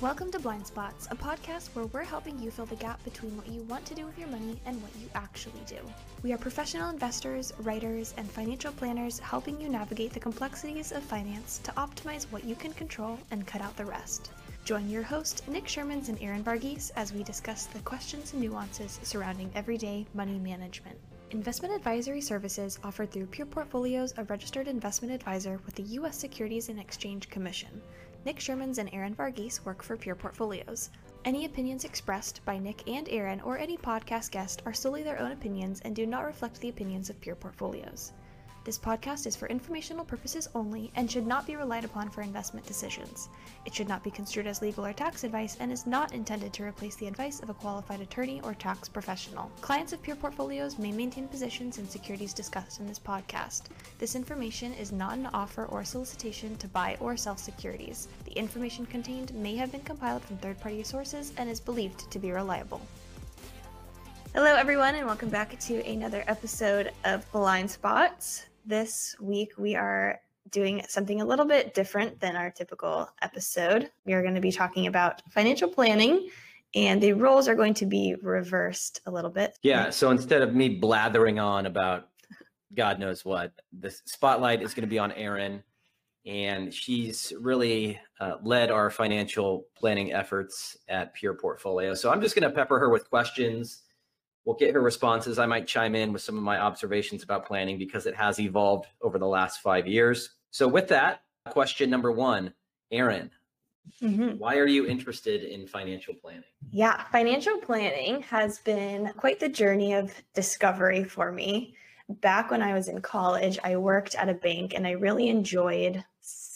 Welcome to Blind Spots, a podcast where we're helping you fill the gap between what you want to do with your money and what you actually do. We are professional investors, writers, and financial planners helping you navigate the complexities of finance to optimize what you can control and cut out the rest. Join your host, Nick Shermans and Erin Varghese, as we discuss the questions and nuances surrounding everyday money management. Investment advisory services offered through Pure Portfolios, a registered investment advisor with the U.S. Securities and Exchange Commission. Nick Shermans and Erin Varghese work for Pure Portfolios. Any opinions expressed by Nick and Erin or any podcast guest are solely their own opinions and do not reflect the opinions of Pure Portfolios. This podcast is for informational purposes only and should not be relied upon for investment decisions. It should not be construed as legal or tax advice and is not intended to replace the advice of a qualified attorney or tax professional. Clients of Pure Portfolios may maintain positions in securities discussed in this podcast. This information is not an offer or solicitation to buy or sell securities. The information contained may have been compiled from third party sources and is believed to be reliable. Hello, everyone, and welcome back to another episode of Blind Spots. This week, we are doing something a little bit different than our typical episode. We are going to be talking about financial planning, and the roles are going to be reversed a little bit. Yeah. So instead of me blathering on about God knows what, the spotlight is going to be on Erin. And she's really uh, led our financial planning efforts at Pure Portfolio. So I'm just going to pepper her with questions We'll get her responses. I might chime in with some of my observations about planning because it has evolved over the last five years. So, with that, question number one Erin, Mm-hmm. Why are you interested in financial planning? Yeah, financial planning has been quite the journey of discovery for me. Back when I was in college, I worked at a bank and I really enjoyed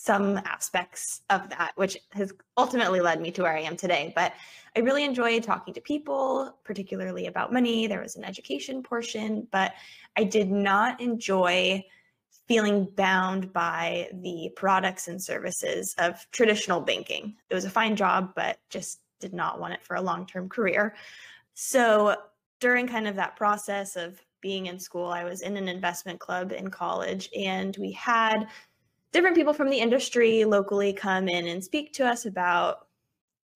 some aspects of that, which has ultimately led me to where I am today. But I really enjoyed talking to people, particularly about money. There was an education portion, but I did not enjoy feeling bound by the products and services of traditional banking. It was a fine job, but just did not want it for a long term career. So during kind of that process of being in school, I was in an investment club in college, and we had different people from the industry locally come in and speak to us about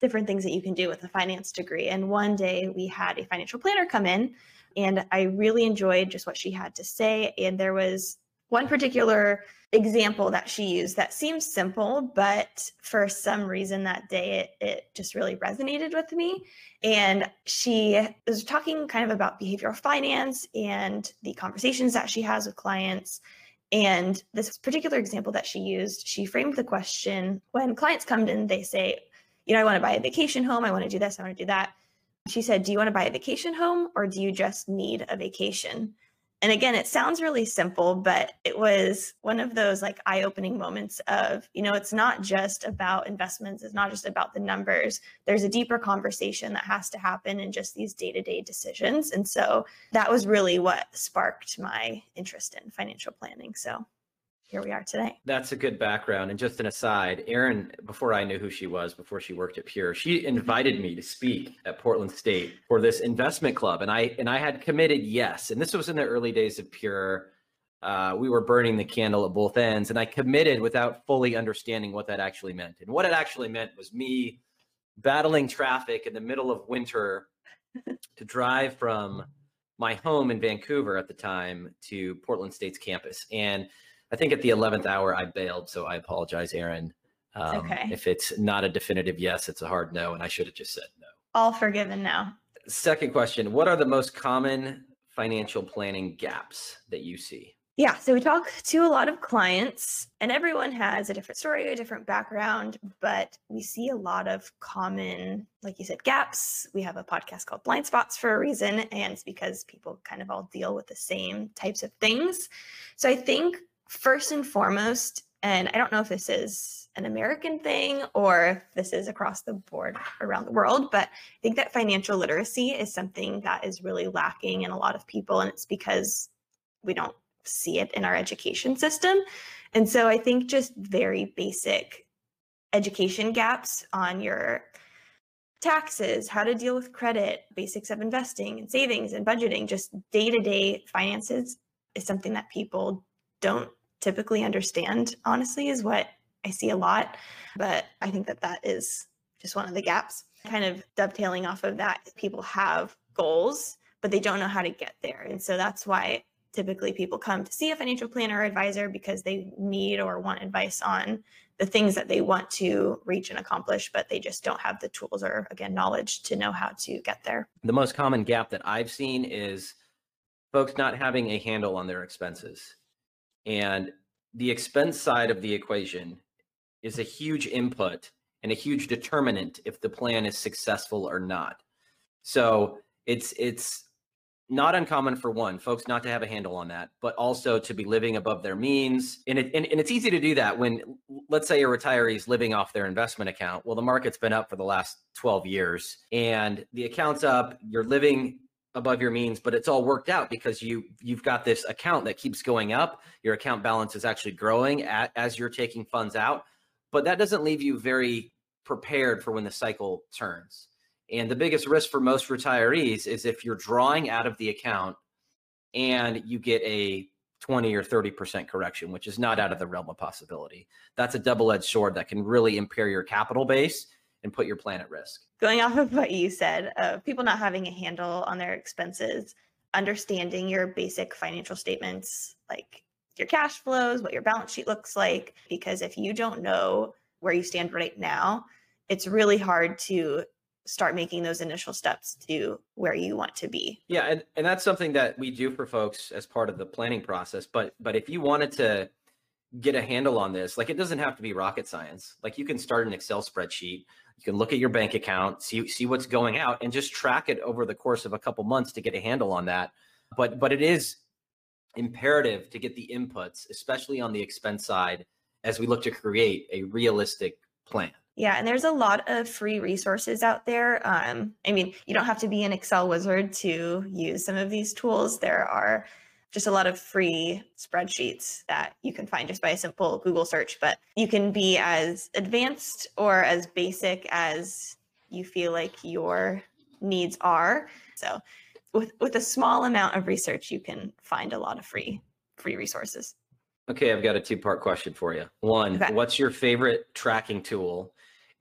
different things that you can do with a finance degree. And one day we had a financial planner come in, and I really enjoyed just what she had to say. And there was one particular example that she used that seems simple, but for some reason that day it, it just really resonated with me. And she was talking kind of about behavioral finance and the conversations that she has with clients and this particular example that she used, she framed the question when clients come in, they say, you know, I want to buy a vacation home, I want to do this, I want to do that. She said, Do you want to buy a vacation home or do you just need a vacation? And again, it sounds really simple, but it was one of those like eye opening moments of, you know, it's not just about investments, it's not just about the numbers. There's a deeper conversation that has to happen in just these day to day decisions. And so that was really what sparked my interest in financial planning. So here we are today. That's a good background. And just an aside, Erin, before I knew who she was, before she worked at Pure, she invited me to speak at Portland State for this investment club, and I and I had committed yes. And this was in the early days of Pure. Uh, we were burning the candle at both ends, and I committed without fully understanding what that actually meant. And what it actually meant was me battling traffic in the middle of winter to drive from my home in Vancouver at the time to Portland State's campus. And I think at the 11th hour, I bailed. So I apologize, Erin. Um, okay. If it's not a definitive yes, it's a hard no. And I should have just said no. All forgiven now. Second question What are the most common financial planning gaps that you see? Yeah, so we talk to a lot of clients, and everyone has a different story, a different background, but we see a lot of common, like you said, gaps. We have a podcast called Blind Spots for a reason, and it's because people kind of all deal with the same types of things. So I think first and foremost, and I don't know if this is an American thing or if this is across the board around the world, but I think that financial literacy is something that is really lacking in a lot of people. And it's because we don't see it in our education system. And so I think just very basic education gaps on your taxes, how to deal with credit, basics of investing and savings and budgeting, just day to day finances is something that people don't typically understand, honestly, is what I see a lot. But I think that that is just one of the gaps. Kind of dovetailing off of that, people have goals, but they don't know how to get there. And so that's why typically people come to see a financial planner or advisor because they need or want advice on the things that they want to reach and accomplish, but they just don't have the tools or, again, knowledge to know how to get there. The most common gap that I've seen is folks not having a handle on their expenses. And the expense side of the equation is a huge input and a huge determinant if the plan is successful or not. So it's it's not uncommon for one folks not to have a handle on that but also to be living above their means and, it, and, and it's easy to do that when let's say a retiree is living off their investment account well the market's been up for the last 12 years and the account's up you're living above your means but it's all worked out because you you've got this account that keeps going up your account balance is actually growing at, as you're taking funds out but that doesn't leave you very prepared for when the cycle turns and the biggest risk for most retirees is if you're drawing out of the account and you get a 20 or 30% correction, which is not out of the realm of possibility. That's a double edged sword that can really impair your capital base and put your plan at risk. Going off of what you said, of people not having a handle on their expenses, understanding your basic financial statements, like your cash flows, what your balance sheet looks like, because if you don't know where you stand right now, it's really hard to start making those initial steps to where you want to be. Yeah, and, and that's something that we do for folks as part of the planning process. But but if you wanted to get a handle on this, like it doesn't have to be rocket science. Like you can start an Excel spreadsheet. You can look at your bank account, see see what's going out, and just track it over the course of a couple months to get a handle on that. But but it is imperative to get the inputs, especially on the expense side, as we look to create a realistic plan. Yeah, and there's a lot of free resources out there. Um, I mean, you don't have to be an Excel wizard to use some of these tools. There are just a lot of free spreadsheets that you can find just by a simple Google search, but you can be as advanced or as basic as you feel like your needs are. So with with a small amount of research, you can find a lot of free free resources. Okay, I've got a two-part question for you. One, okay. what's your favorite tracking tool?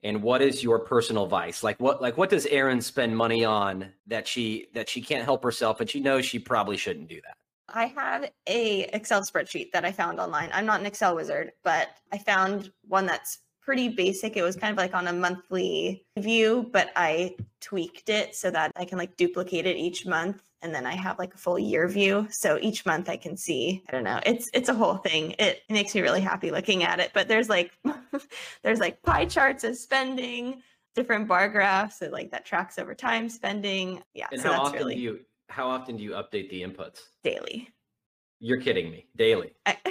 and what is your personal vice like what like what does erin spend money on that she that she can't help herself and she knows she probably shouldn't do that i have a excel spreadsheet that i found online i'm not an excel wizard but i found one that's pretty basic it was kind of like on a monthly view but i tweaked it so that i can like duplicate it each month and then I have like a full year view. So each month I can see, I don't know, it's it's a whole thing. It makes me really happy looking at it. But there's like there's like pie charts of spending, different bar graphs that like that tracks over time spending. Yeah. And so how often really do you how often do you update the inputs? Daily. You're kidding me. Daily. I,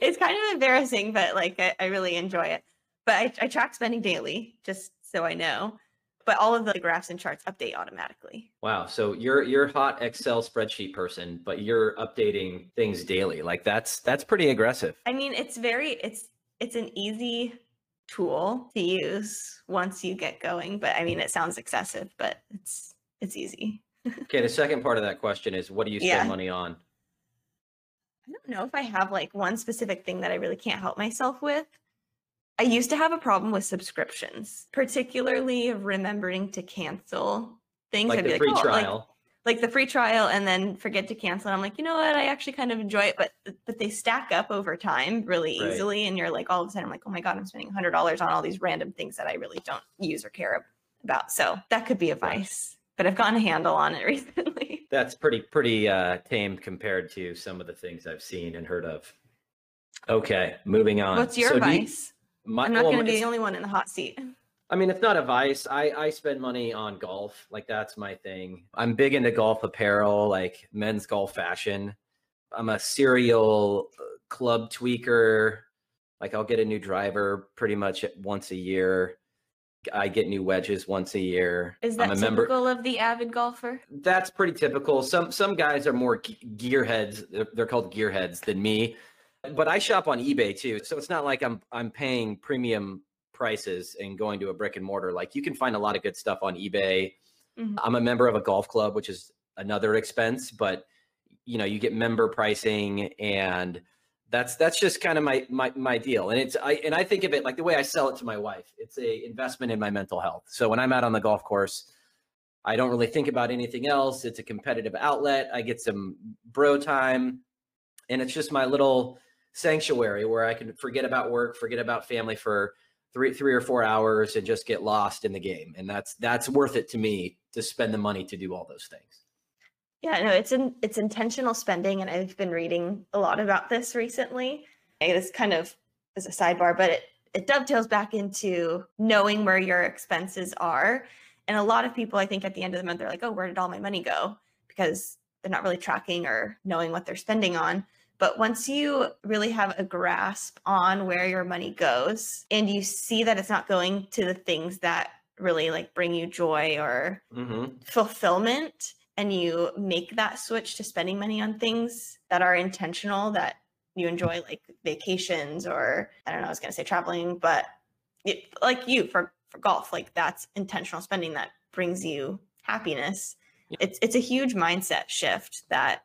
it's kind of embarrassing, but like I, I really enjoy it. But I, I track spending daily just so I know but all of the graphs and charts update automatically. Wow. So you're you're hot Excel spreadsheet person, but you're updating things daily. Like that's that's pretty aggressive. I mean, it's very it's it's an easy tool to use once you get going, but I mean it sounds excessive, but it's it's easy. Okay, the second part of that question is what do you spend yeah. money on? I don't know if I have like one specific thing that I really can't help myself with. I used to have a problem with subscriptions, particularly remembering to cancel things. Like I'd the be free oh, like, oh, trial. Like, like, the free trial and then forget to cancel. And I'm like, you know what? I actually kind of enjoy it, but but they stack up over time really right. easily. And you're like, all of a sudden, I'm like, oh my god, I'm spending hundred dollars on all these random things that I really don't use or care about. So that could be a vice. But I've gotten a handle on it recently. That's pretty pretty uh, tame compared to some of the things I've seen and heard of. Okay, moving on. What's your so vice? My, I'm not well, going to be the only one in the hot seat. I mean, it's not a vice. I, I spend money on golf. Like that's my thing. I'm big into golf apparel, like men's golf fashion. I'm a serial uh, club tweaker. Like I'll get a new driver pretty much once a year. I get new wedges once a year. Is that typical member. of the avid golfer? That's pretty typical. Some some guys are more gearheads. They're, they're called gearheads than me. But I shop on eBay too, so it's not like I'm I'm paying premium prices and going to a brick and mortar. Like you can find a lot of good stuff on eBay. Mm-hmm. I'm a member of a golf club, which is another expense, but you know, you get member pricing and that's that's just kind of my my my deal. And it's i and i think of it like the way i sell it to my wife it's a investment in my mental health. So when i'm out on the golf course i don't really think about anything else. It's a competitive outlet. I get some bro time. And it's just my little sanctuary where i can forget about work forget about family for three three or four hours and just get lost in the game. And that's that's worth it to me to spend the money to do all those things yeah, no, it's in, it's intentional spending, and I've been reading a lot about this recently. This kind of is a sidebar, but it it dovetails back into knowing where your expenses are. And a lot of people, I think, at the end of the month, they're like, "Oh, where did all my money go?" Because they're not really tracking or knowing what they're spending on. But once you really have a grasp on where your money goes, and you see that it's not going to the things that really like bring you joy or mm-hmm. fulfillment and you make that switch to spending money on things that are intentional that you enjoy like vacations or i don't know i was going to say traveling but it, like you for for golf like that's intentional spending that brings you happiness. Yeah. it's it's a huge mindset shift that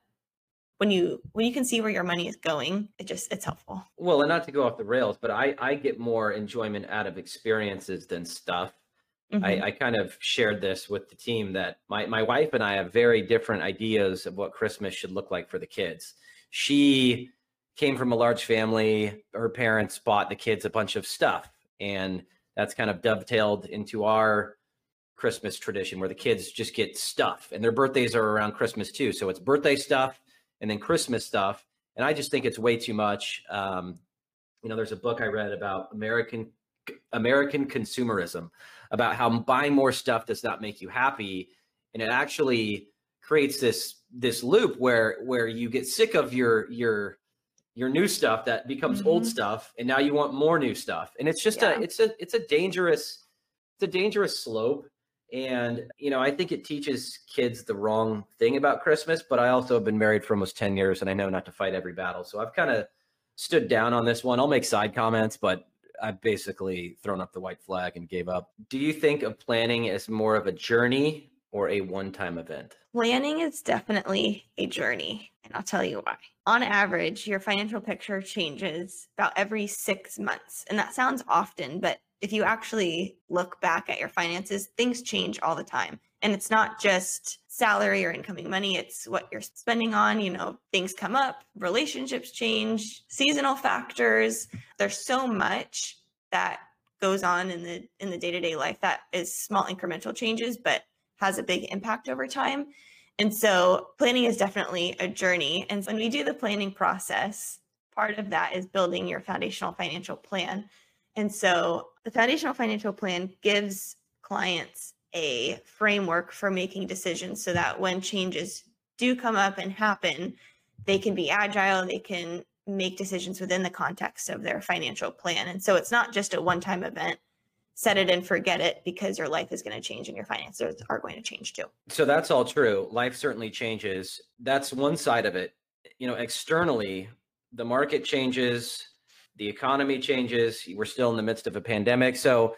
when you when you can see where your money is going it just it's helpful. Well and not to go off the rails but i i get more enjoyment out of experiences than stuff Mm-hmm. I, I, kind of shared this with the team that my, my wife and I have very different ideas of what Christmas should look like for the kids. She came from a large family. Her parents bought the kids a bunch of stuff. And that's kind of dovetailed into our Christmas tradition where the kids just get stuff and their birthdays are around Christmas too. So it's birthday stuff and then Christmas stuff. And I just think it's way too much. Um, you know, there's a book I read about American American consumerism about how buying more stuff does not make you happy. And it actually creates this this loop where where you get sick of your your your new stuff that becomes mm-hmm. old stuff and now you want more new stuff. And it's just yeah. a it's a it's a dangerous it's a dangerous slope. And you know i think it teaches kids the wrong thing about christmas but i also have been married for almost 10 years and i know not to fight every battle. So i've kind of stood down on this one. I'll make side comments but I've basically thrown up the white flag and gave up. Do you think of planning as more of a journey or a one time event? Planning is definitely a journey, and I'll tell you why. On average, your financial picture changes about every six months. And that sounds often, but if you actually look back at your finances, things change all the time. And it's not just salary or incoming money, it's what you're spending on. You know, things come up, relationships change, seasonal factors. There's so much that goes on in the in the day-to-day life that is small incremental changes but has a big impact over time and so planning is definitely a journey and when we do the planning process part of that is building your foundational financial plan and so the foundational financial plan gives clients a framework for making decisions so that when changes do come up and happen, they can be agile, they can make decisions within the context of their financial plan. And so it's not just a one time event, set it and forget it because your life is going to change and your finances are going to change too. So that's all true. Life certainly changes. That's one side of it. You know, externally, the market changes, the economy changes. We're still in the midst of a pandemic. So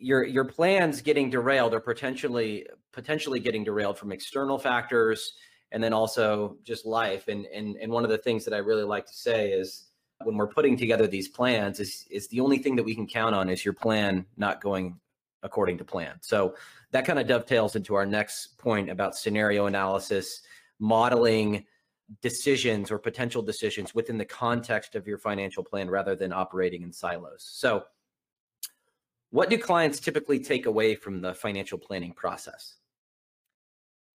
your your plans getting derailed or potentially potentially getting derailed from external factors and then also just life. And and and one of the things that I really like to say is when we're putting together these plans is is the only thing that we can count on is your plan not going according to plan. So that kind of dovetails into our next point about scenario analysis, modeling decisions or potential decisions within the context of your financial plan rather than operating in silos. So, what do clients typically take away from the financial planning process?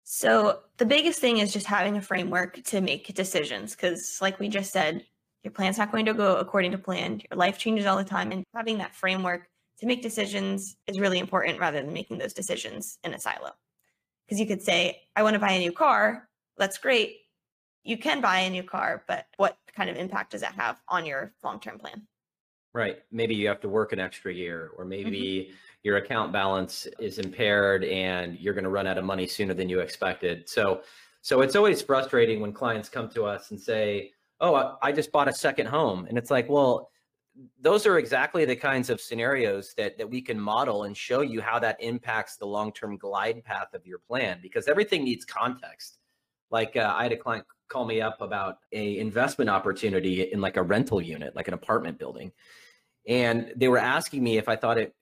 So, the biggest thing is just having a framework to make decisions because, like we just said, your plan's not going to go according to plan. Your life changes all the time, and having that framework to make decisions is really important rather than making those decisions in a silo. Because you could say, I want to buy a new car. That's great you can buy a new car, but what kind of impact does that have on your long term plan? Right. Maybe you have to work an extra year, or maybe mm-hmm. your account balance is impaired and you're going to run out of money sooner than you expected. So, so it's always frustrating when clients come to us and say, "Oh, I just bought a second home," and it's like, well, those are exactly the kinds of scenarios that that we can model and show you how that impacts the long term glide path of your plan because everything needs context. Like uh, I had a client call me up about a investment opportunity in like a rental unit, like an apartment building. And they were asking me if I thought it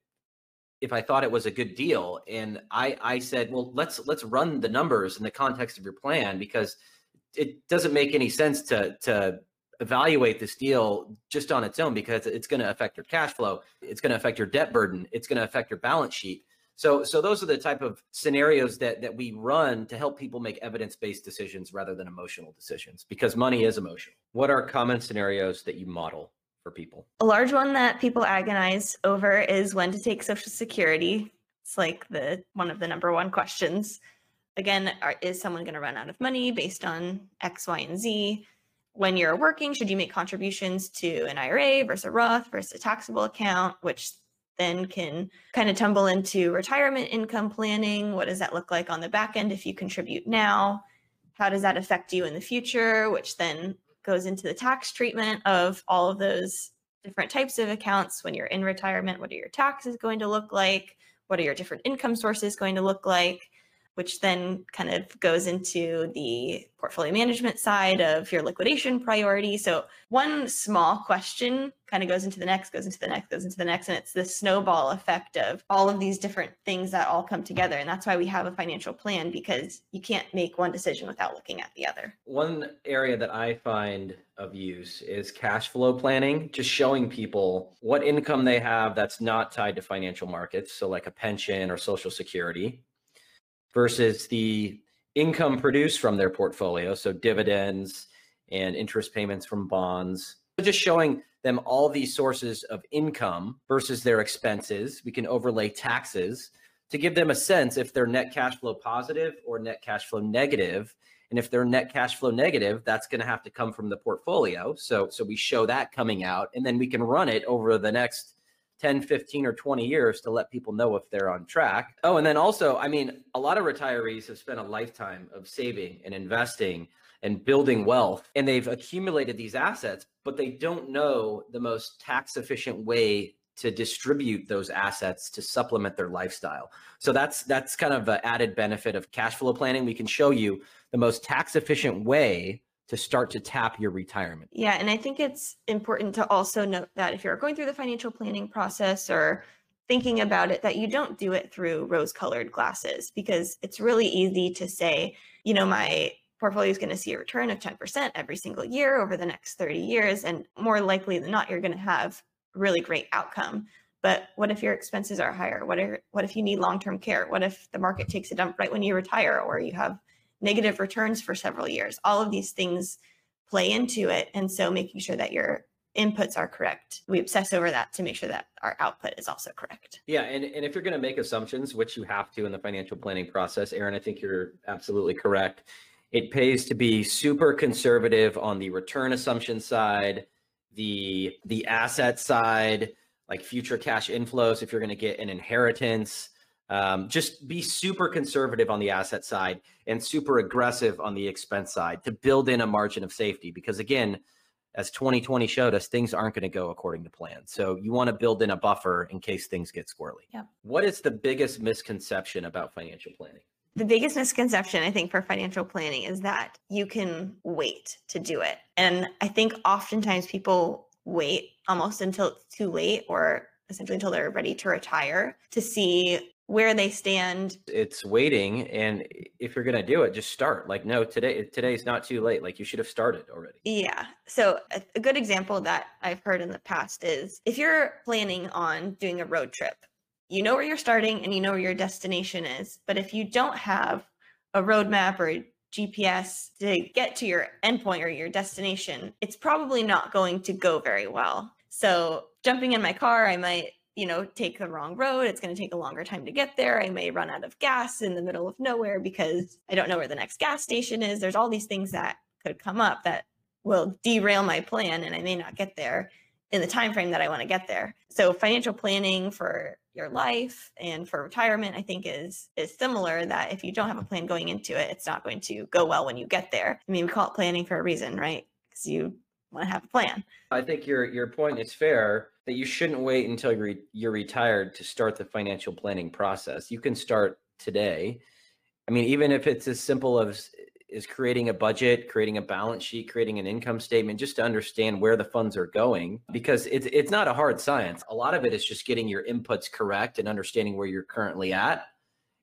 if I thought it was a good deal. And I I said, well, let's let's run the numbers in the context of your plan because it doesn't make any sense to to evaluate this deal just on its own because it's going to affect your cash flow, it's going to affect your debt burden, it's going to affect your balance sheet. So, so those are the type of scenarios that that we run to help people make evidence-based decisions rather than emotional decisions because money is emotional. What are common scenarios that you model for people? A large one that people agonize over is when to take social security. It's like the one of the number one questions. Again, are, is someone going to run out of money based on X, Y, and Z? When you're working, should you make contributions to an IRA versus a Roth versus a taxable account, which then can kind of tumble into retirement income planning. What does that look like on the back end if you contribute now? How does that affect you in the future? Which then goes into the tax treatment of all of those different types of accounts when you're in retirement. What are your taxes going to look like? What are your different income sources going to look like? Which then kind of goes into the portfolio management side of your liquidation priority. So one small question kind of goes into the next, goes into the next, goes into the next. And it's the snowball effect of all of these different things that all come together. And that's why we have a financial plan because you can't make one decision without looking at the other. One area that I find of use is cash flow planning, just showing people what income they have that's not tied to financial markets. So, like a pension or social security versus the income produced from their portfolio, so dividends and interest payments from bonds. Just showing them all these sources of income versus their expenses. We can overlay taxes to give them a sense if they're net cash flow positive or net cash flow negative. And if they're net cash flow negative, that's going to have to come from the portfolio. So, so we show that coming out, and then we can run it over the next 10, 15, or 20 years to let people know if they're on track. Oh, and then also, I mean, a lot of retirees have spent a lifetime of saving and investing and building wealth, and they've accumulated these assets, but they don't know the most tax efficient way to distribute those assets to supplement their lifestyle. So that's that's kind of an added benefit of cash flow planning. We can show you the most tax efficient way to start to tap your retirement. Yeah, and I think it's important to also note that if you're going through the financial planning process or thinking about it that you don't do it through rose colored glasses because it's really easy to say, you know, my portfolio is going to see a return of 10% every single year over the next 30 years and more likely than not you're going to have really great outcome. But what if your expenses are higher? What are what if you need long-term care? What if the market takes a dump right when you retire or you have negative returns for several years. All of these things play into it. And so making sure that your inputs are correct. We obsess over that to make sure that our output is also correct. Yeah. And, and if you're going to make assumptions, which you have to in the financial planning process, Erin, I think you're absolutely correct. It pays to be super conservative on the return assumption side, the the asset side, like future cash inflows if you're going to get an inheritance, um, just be super conservative on the asset side and super aggressive on the expense side to build in a margin of safety. Because again, as 2020 showed us, things aren't going to go according to plan. So you want to build in a buffer in case things get squirrely. Yeah. What is the biggest misconception about financial planning? The biggest misconception, I think, for financial planning is that you can wait to do it. And I think oftentimes people wait almost until it's too late or essentially until they're ready to retire to see where they stand. It's waiting and if you're going to do it just start. Like no today today's not too late. Like you should have started already. Yeah. So a, a, good example that i've heard in the past is if you're planning on doing a road trip you know where you're starting and you know where your destination is but if you don't have a roadmap or a gps to get to your endpoint or your destination it's probably not going to go very well. So jumping in my car i might you know, take the wrong road. It's going to take a longer time to get there. I may run out of gas in the middle of nowhere because I don't know where the next gas station is. There's all these things that could come up that will derail my plan and I may not get there in the time frame that I want to get there. So financial planning for your life and for retirement I think is is similar that if you don't have a plan going into it, it's not going to go well when you get there. I mean, we call it planning for a reason, right? Cuz you want to have a plan. I think your your point is fair that you shouldn't wait until you're, you're retired to start the financial planning process. You can start today. I mean, even if it's as simple as is creating a budget, creating a balance sheet, creating an income statement just to understand where the funds are going because it's it's not a hard science. A lot of it is just getting your inputs correct and understanding where you're currently at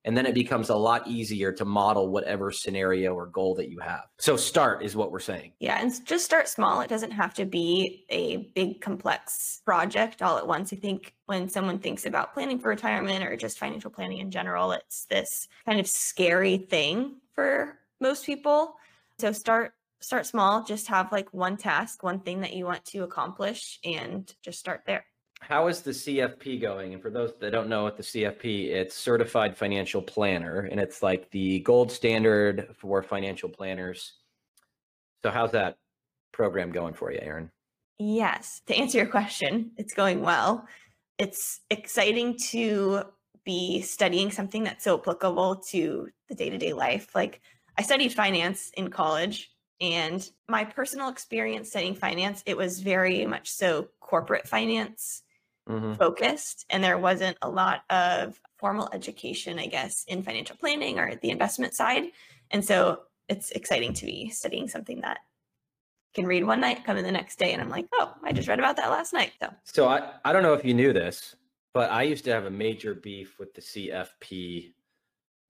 and then it becomes a lot easier to model whatever scenario or goal that you have. So start is what we're saying. Yeah, and just start small. It doesn't have to be a big complex project all at once. I think when someone thinks about planning for retirement or just financial planning in general, it's this kind of scary thing for most people. So start start small, just have like one task, one thing that you want to accomplish and just start there how is the CFP going? And for those that don't know what the CFP, it's Certified Financial Planner, and it's like the gold standard for financial planners. So how's that program going for you, Erin? Yes, to answer your question, it's going well. It's exciting to be studying something that's so applicable to the day-to-day life. Like I studied finance in college and my personal experience studying finance, it was very much so corporate finance mm-hmm. focused and there wasn't a lot of formal education i guess in financial planning or the investment side and so it's exciting to be studying something that can read one night come in the next day and i'm like oh i just read about that last night so so i, I don't know if you knew this but i used to have a major beef with the cfp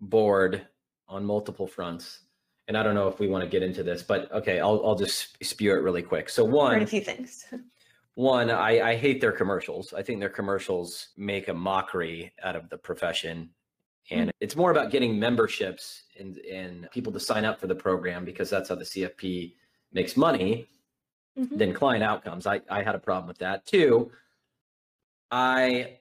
board on multiple fronts and I don't know if we want to get into this, but okay, I'll I'll just spew it really quick. So one, Heard a few things. one I, I hate their commercials i think their commercials make a mockery out of the profession and mm-hmm. it's more about getting memberships and, and people to sign up for the program because that's how the cfp makes money mm-hmm. than client outcomes I, I had a problem with that too i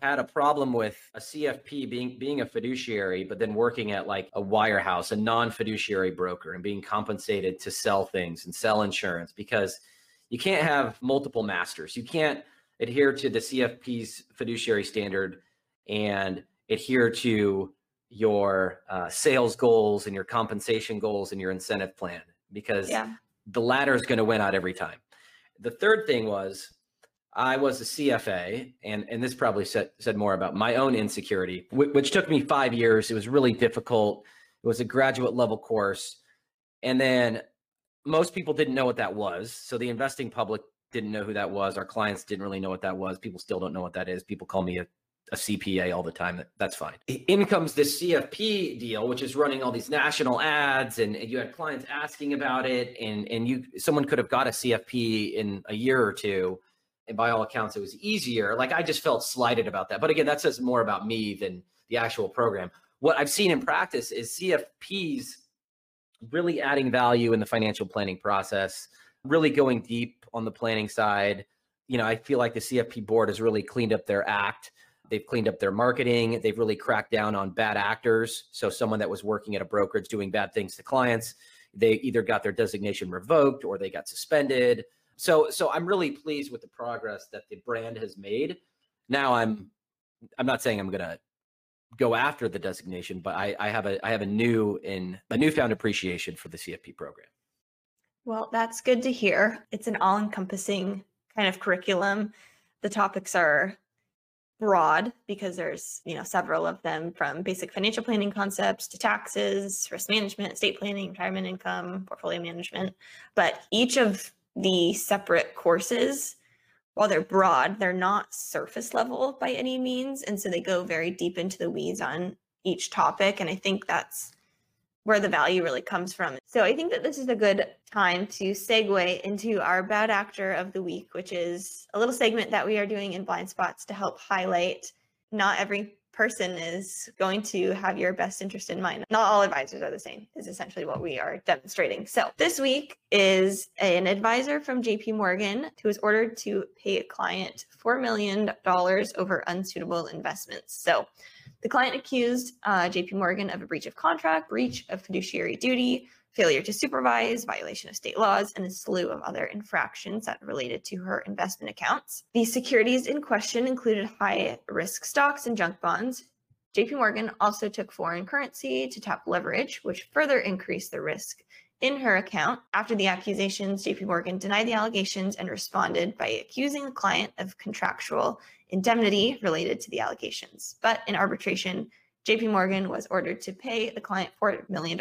had a problem with a cfp being being a fiduciary but then working at like a wirehouse a non-fiduciary broker and being compensated to sell things and sell insurance because you can't have multiple masters. You can't adhere to the CFP's fiduciary standard and adhere to your uh, sales goals and your compensation goals and your incentive plan because yeah. the latter is going to win out every time. The third thing was I was a CFA, and and this probably said said more about my own insecurity, which, which took me five years. It was really difficult. It was a graduate level course, and then most people didn't know what that was. So the investing public didn't know who that was. Our clients didn't really know what that was. People still don't know what that is. People call me a, a CPA all the time. That's fine. In comes this CFP deal, which is running all these national ads, and, and you had clients asking about it, and and you someone could have got a CFP in a year or two. And by all accounts, it was easier. Like I just felt slighted about that. But again, that says more about me than the actual program. What I've seen in practice is CFPs really adding value in the financial planning process, really going deep on the planning side. You know, I feel like the CFP board has really cleaned up their act. They've cleaned up their marketing. They've really cracked down on bad actors. So, someone that was working at a brokerage doing bad things to clients, they either got their designation revoked or they got suspended. So, so I'm really pleased with the progress that the brand has made. Now, I'm I'm not saying I'm going to go after the designation, but I, I have a I have a new in a newfound appreciation for the CFP program. Well, that's good to hear. It's an all-encompassing kind of curriculum. The topics are broad because there's you know several of them from basic financial planning concepts to taxes risk management estate planning retirement income portfolio management but each of the separate courses while they're broad, they're not surface level by any means. And so they go very deep into the weeds on each topic. And I think that's where the value really comes from. So I think that this is a good time to segue into our bad actor of the week, which is a little segment that we are doing in blind spots to help highlight not every person is going to have your best interest in mind. Not all advisors are the same, is essentially what we are demonstrating. So this week is an advisor from JP Morgan who was ordered to pay a client $4 million over unsuitable investments. So the client accused uh, JP Morgan of a breach of contract, breach of fiduciary duty, failure to supervise, violation of state laws, and a slew of other infractions that related to her investment accounts. The securities in question included high risk stocks and junk bonds. JP Morgan also took foreign currency to tap leverage, which further increased the risk in her account. After the accusations, JP Morgan denied the allegations and responded by accusing the client of contractual indemnity related to the allegations. But in arbitration, JP Morgan was ordered to pay the client $4 million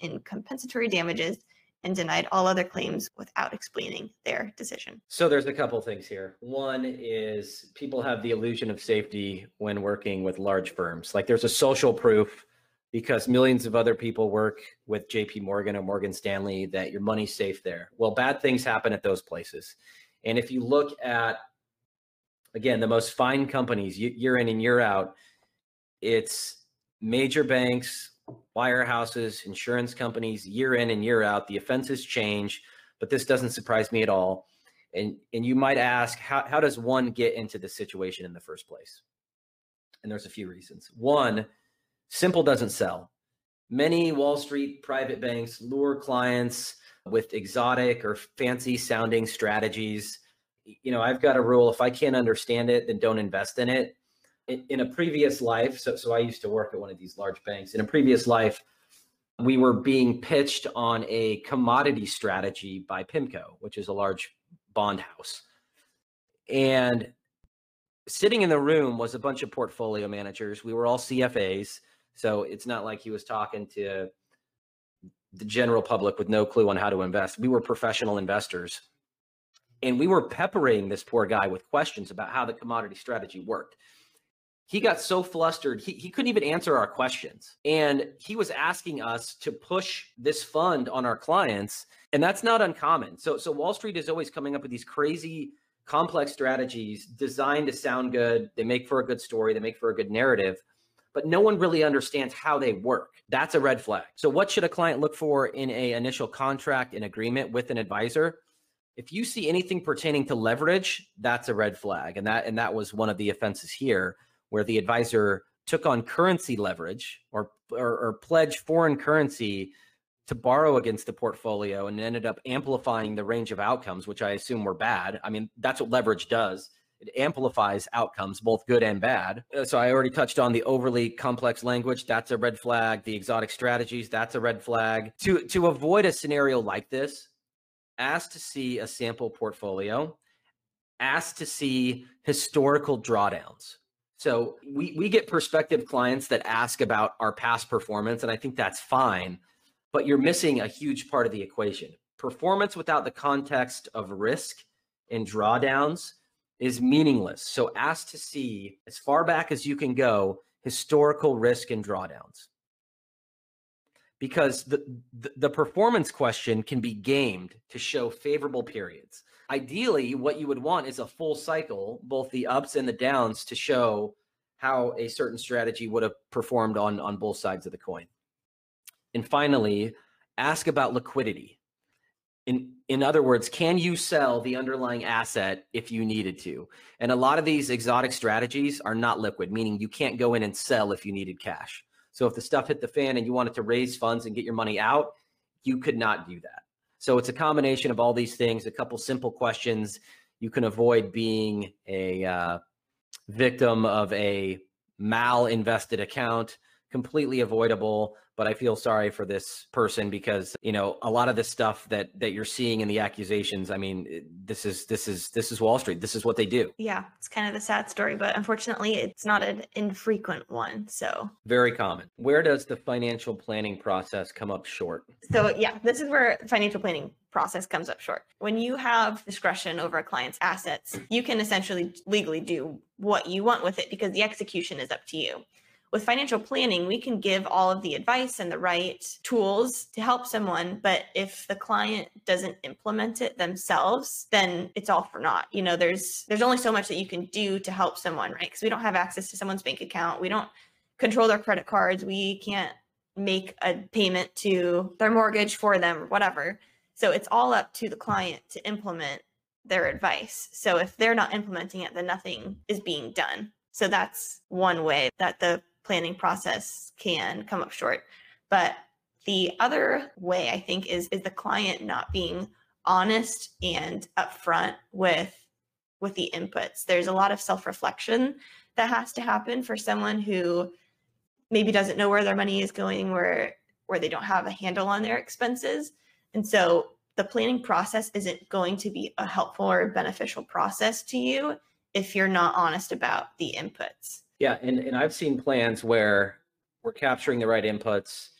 in compensatory damages and denied all other claims without explaining their decision. So there's a couple things here. One is people have the illusion of safety when working with large firms. Like there's a social proof because millions of other people work with JP Morgan or Morgan Stanley that your money's safe there. Well, bad things happen at those places. And if you look at again, the most fine companies year in and year out, it's major banks, wirehouses, insurance companies, year in and year out. The offenses change, but this doesn't surprise me at all. And and you might ask, how, how does one get into this situation in the first place? And there's a few reasons. One, simple doesn't sell. Many Wall Street private banks lure clients with exotic or fancy sounding strategies. You know, I've got a rule if I can't understand it, then don't invest in it in, a previous life, so, so I used to work at one of these large banks. In a previous life, we were being pitched on a commodity strategy by PIMCO, which is a large bond house. And sitting in the room was a bunch of portfolio managers. We were all CFAs. So it's not like he was talking to the general public with no clue on how to invest. We were professional investors. And we were peppering this poor guy with questions about how the commodity strategy worked he got so flustered he, he couldn't even answer our questions. And he was asking us to push this fund on our clients and that's not uncommon. So so wall street is always coming up with these crazy complex strategies designed to sound good. They make for a good story. They make for a good narrative. But no one really understands how they work. That's a red flag. So what should a client look for in a initial contract and agreement with an advisor? If you see anything pertaining to leverage that's a red flag. And that and that was one of the offenses here where the advisor took on currency leverage or, or, or pledged foreign currency to borrow against the portfolio and ended up amplifying the range of outcomes, which I assume were bad. I mean, that's what leverage does. It amplifies outcomes, both good and bad. Uh, so I already touched on the overly complex language. That's a red flag. The exotic strategies. That's a red flag. To to avoid a scenario like this, ask to see a sample portfolio. Ask to see historical drawdowns. So we we get prospective clients that ask about our past performance, and I think that's fine. But you're missing a huge part of the equation. Performance without the context of risk and drawdowns is meaningless. So ask to see as far back as you can go historical risk and drawdowns. Because the, the, the performance question can be gamed to show favorable periods ideally what you would want is a full cycle both the ups and the downs to show how a certain strategy would have performed on on both sides of the coin. And finally ask about liquidity. In in other words can you sell the underlying asset if you needed to? And a lot of these exotic strategies are not liquid meaning you can't go in and sell if you needed cash. So if the stuff hit the fan and you wanted to raise funds and get your money out you could not do that so it's a combination of all these things, a couple simple questions. You can avoid being a uh, victim of a mal invested account, completely avoidable but I feel sorry for this person because you know a lot of the stuff that that you're seeing in the accusations. I mean, eh, this is this is this is Wall Street. This is what they do. Yeah, it's kind of the sad story, but unfortunately, it's not an infrequent one. So very common. Where does the financial planning process come up short? So yeah, this is where financial planning process comes up short. When you have discretion over a client's assets, you can essentially legally do what you want with it because the execution is up to you with financial planning, we can give all of the advice and the right tools to help someone. But if the client doesn't implement it themselves, then it's all for naught. You know, there's there's only so much that you can do to help someone, right? Because we don't have access to someone's bank account. We don't control their credit cards. We can't make a payment to their mortgage for them or whatever. So it's all up to the client to implement their advice. So if they're not implementing it, then nothing is being done. So that's one way that the planning process can come up short. But the other way I think is is the client not being honest and upfront with with the inputs. There's a lot of self-reflection that has to happen for someone who maybe doesn't know where their money is going, where where they don't have a handle on their expenses. And so the planning process isn't going to be a helpful or beneficial process to you if you're not honest about the inputs. Yeah, and, and I've seen plans where we're capturing the right inputs.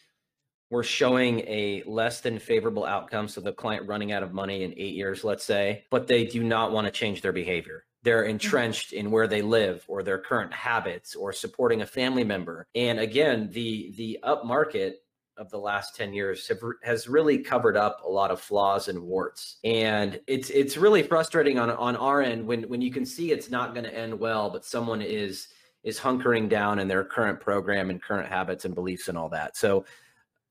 We're showing a less than favorable outcome. So the client running out of money in eight years, let's say, but they do not want to change their behavior. They're mm-hmm. entrenched in where they live or their current habits or supporting a family member. And again, the the up market of the last 10 years have, has really covered up a lot of flaws and warts and it's it's really frustrating on on our end when when you can see it's not going to end well but someone is is hunkering down in their current program and current habits and beliefs and all that. So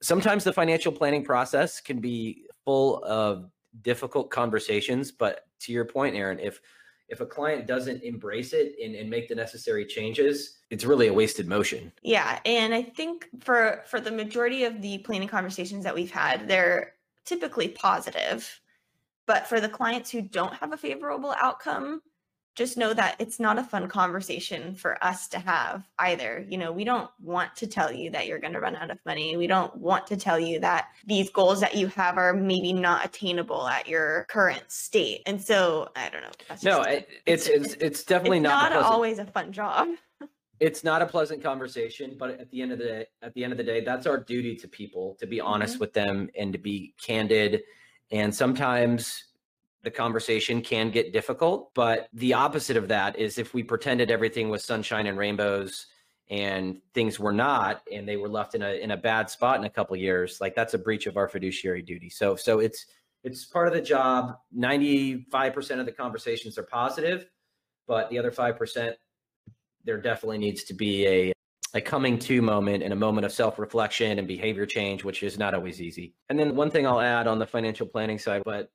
sometimes the financial planning process can be full of difficult conversations but to your point Erin if if a client doesn't embrace it and, and make the necessary changes it's really a wasted motion. Yeah and i think for for the majority of the planning conversations that we've had they're typically positive but for the clients who don't have a favorable outcome just know that it's not a fun conversation for us to have either. You know, we don't want to tell you that you're going to run out of money. We don't want to tell you that these goals that you have are maybe not attainable at your current state. And so, I don't know. No, it, it's, it's it's definitely it's not, not always a fun job. it's not a pleasant conversation, but at the end of the day, at the end of the day, that's our duty to people to be honest mm-hmm. with them and to be candid. And sometimes the conversation can get difficult. But the opposite of that is if we pretended everything was sunshine and rainbows and things were not, and they were left in a in a bad spot in a couple years, like that's a breach of our fiduciary duty. So so it's it's part of the job. Ninety five percent of the conversations are positive, but the other five percent, there definitely needs to be a a coming to moment and a moment of self reflection and behavior change, which is not always easy. And then one thing I'll add on the financial planning side, but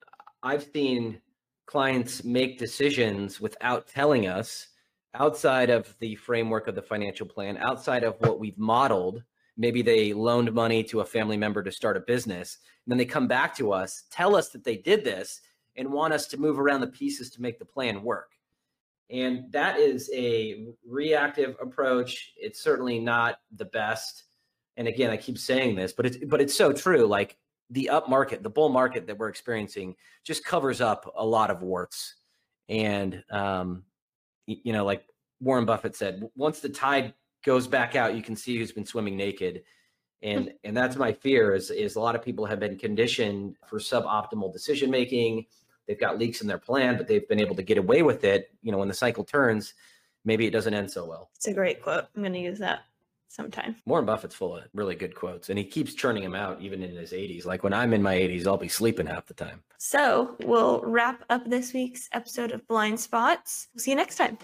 I've seen clients make decisions without telling us outside of the framework of the financial plan, outside of what we've modeled. Maybe they loaned money to a family member to start a business. And then they come back to us, tell us that they did this, and want us to move around the pieces to make the plan work. And that is a reactive approach. It's certainly not the best. And again, I keep saying this, but it's but it's so true. Like the up market, the bull market that we're experiencing, just covers up a lot of warts. And um, you know, like Warren Buffett said, once the tide goes back out, you can see who's been swimming naked. And and that's my fear is is a lot of people have been conditioned for suboptimal decision making. They've got leaks in their plan, but they've been able to get away with it. You know, when the cycle turns, maybe it doesn't end so well. It's a great quote. I'm going to use that sometime. Warren Buffett's full of really good quotes, and he keeps churning them out even in his 80s. Like when I'm in my 80s, I'll be sleeping half the time. So we'll wrap up this week's episode of Blind Spots. We'll see you next time.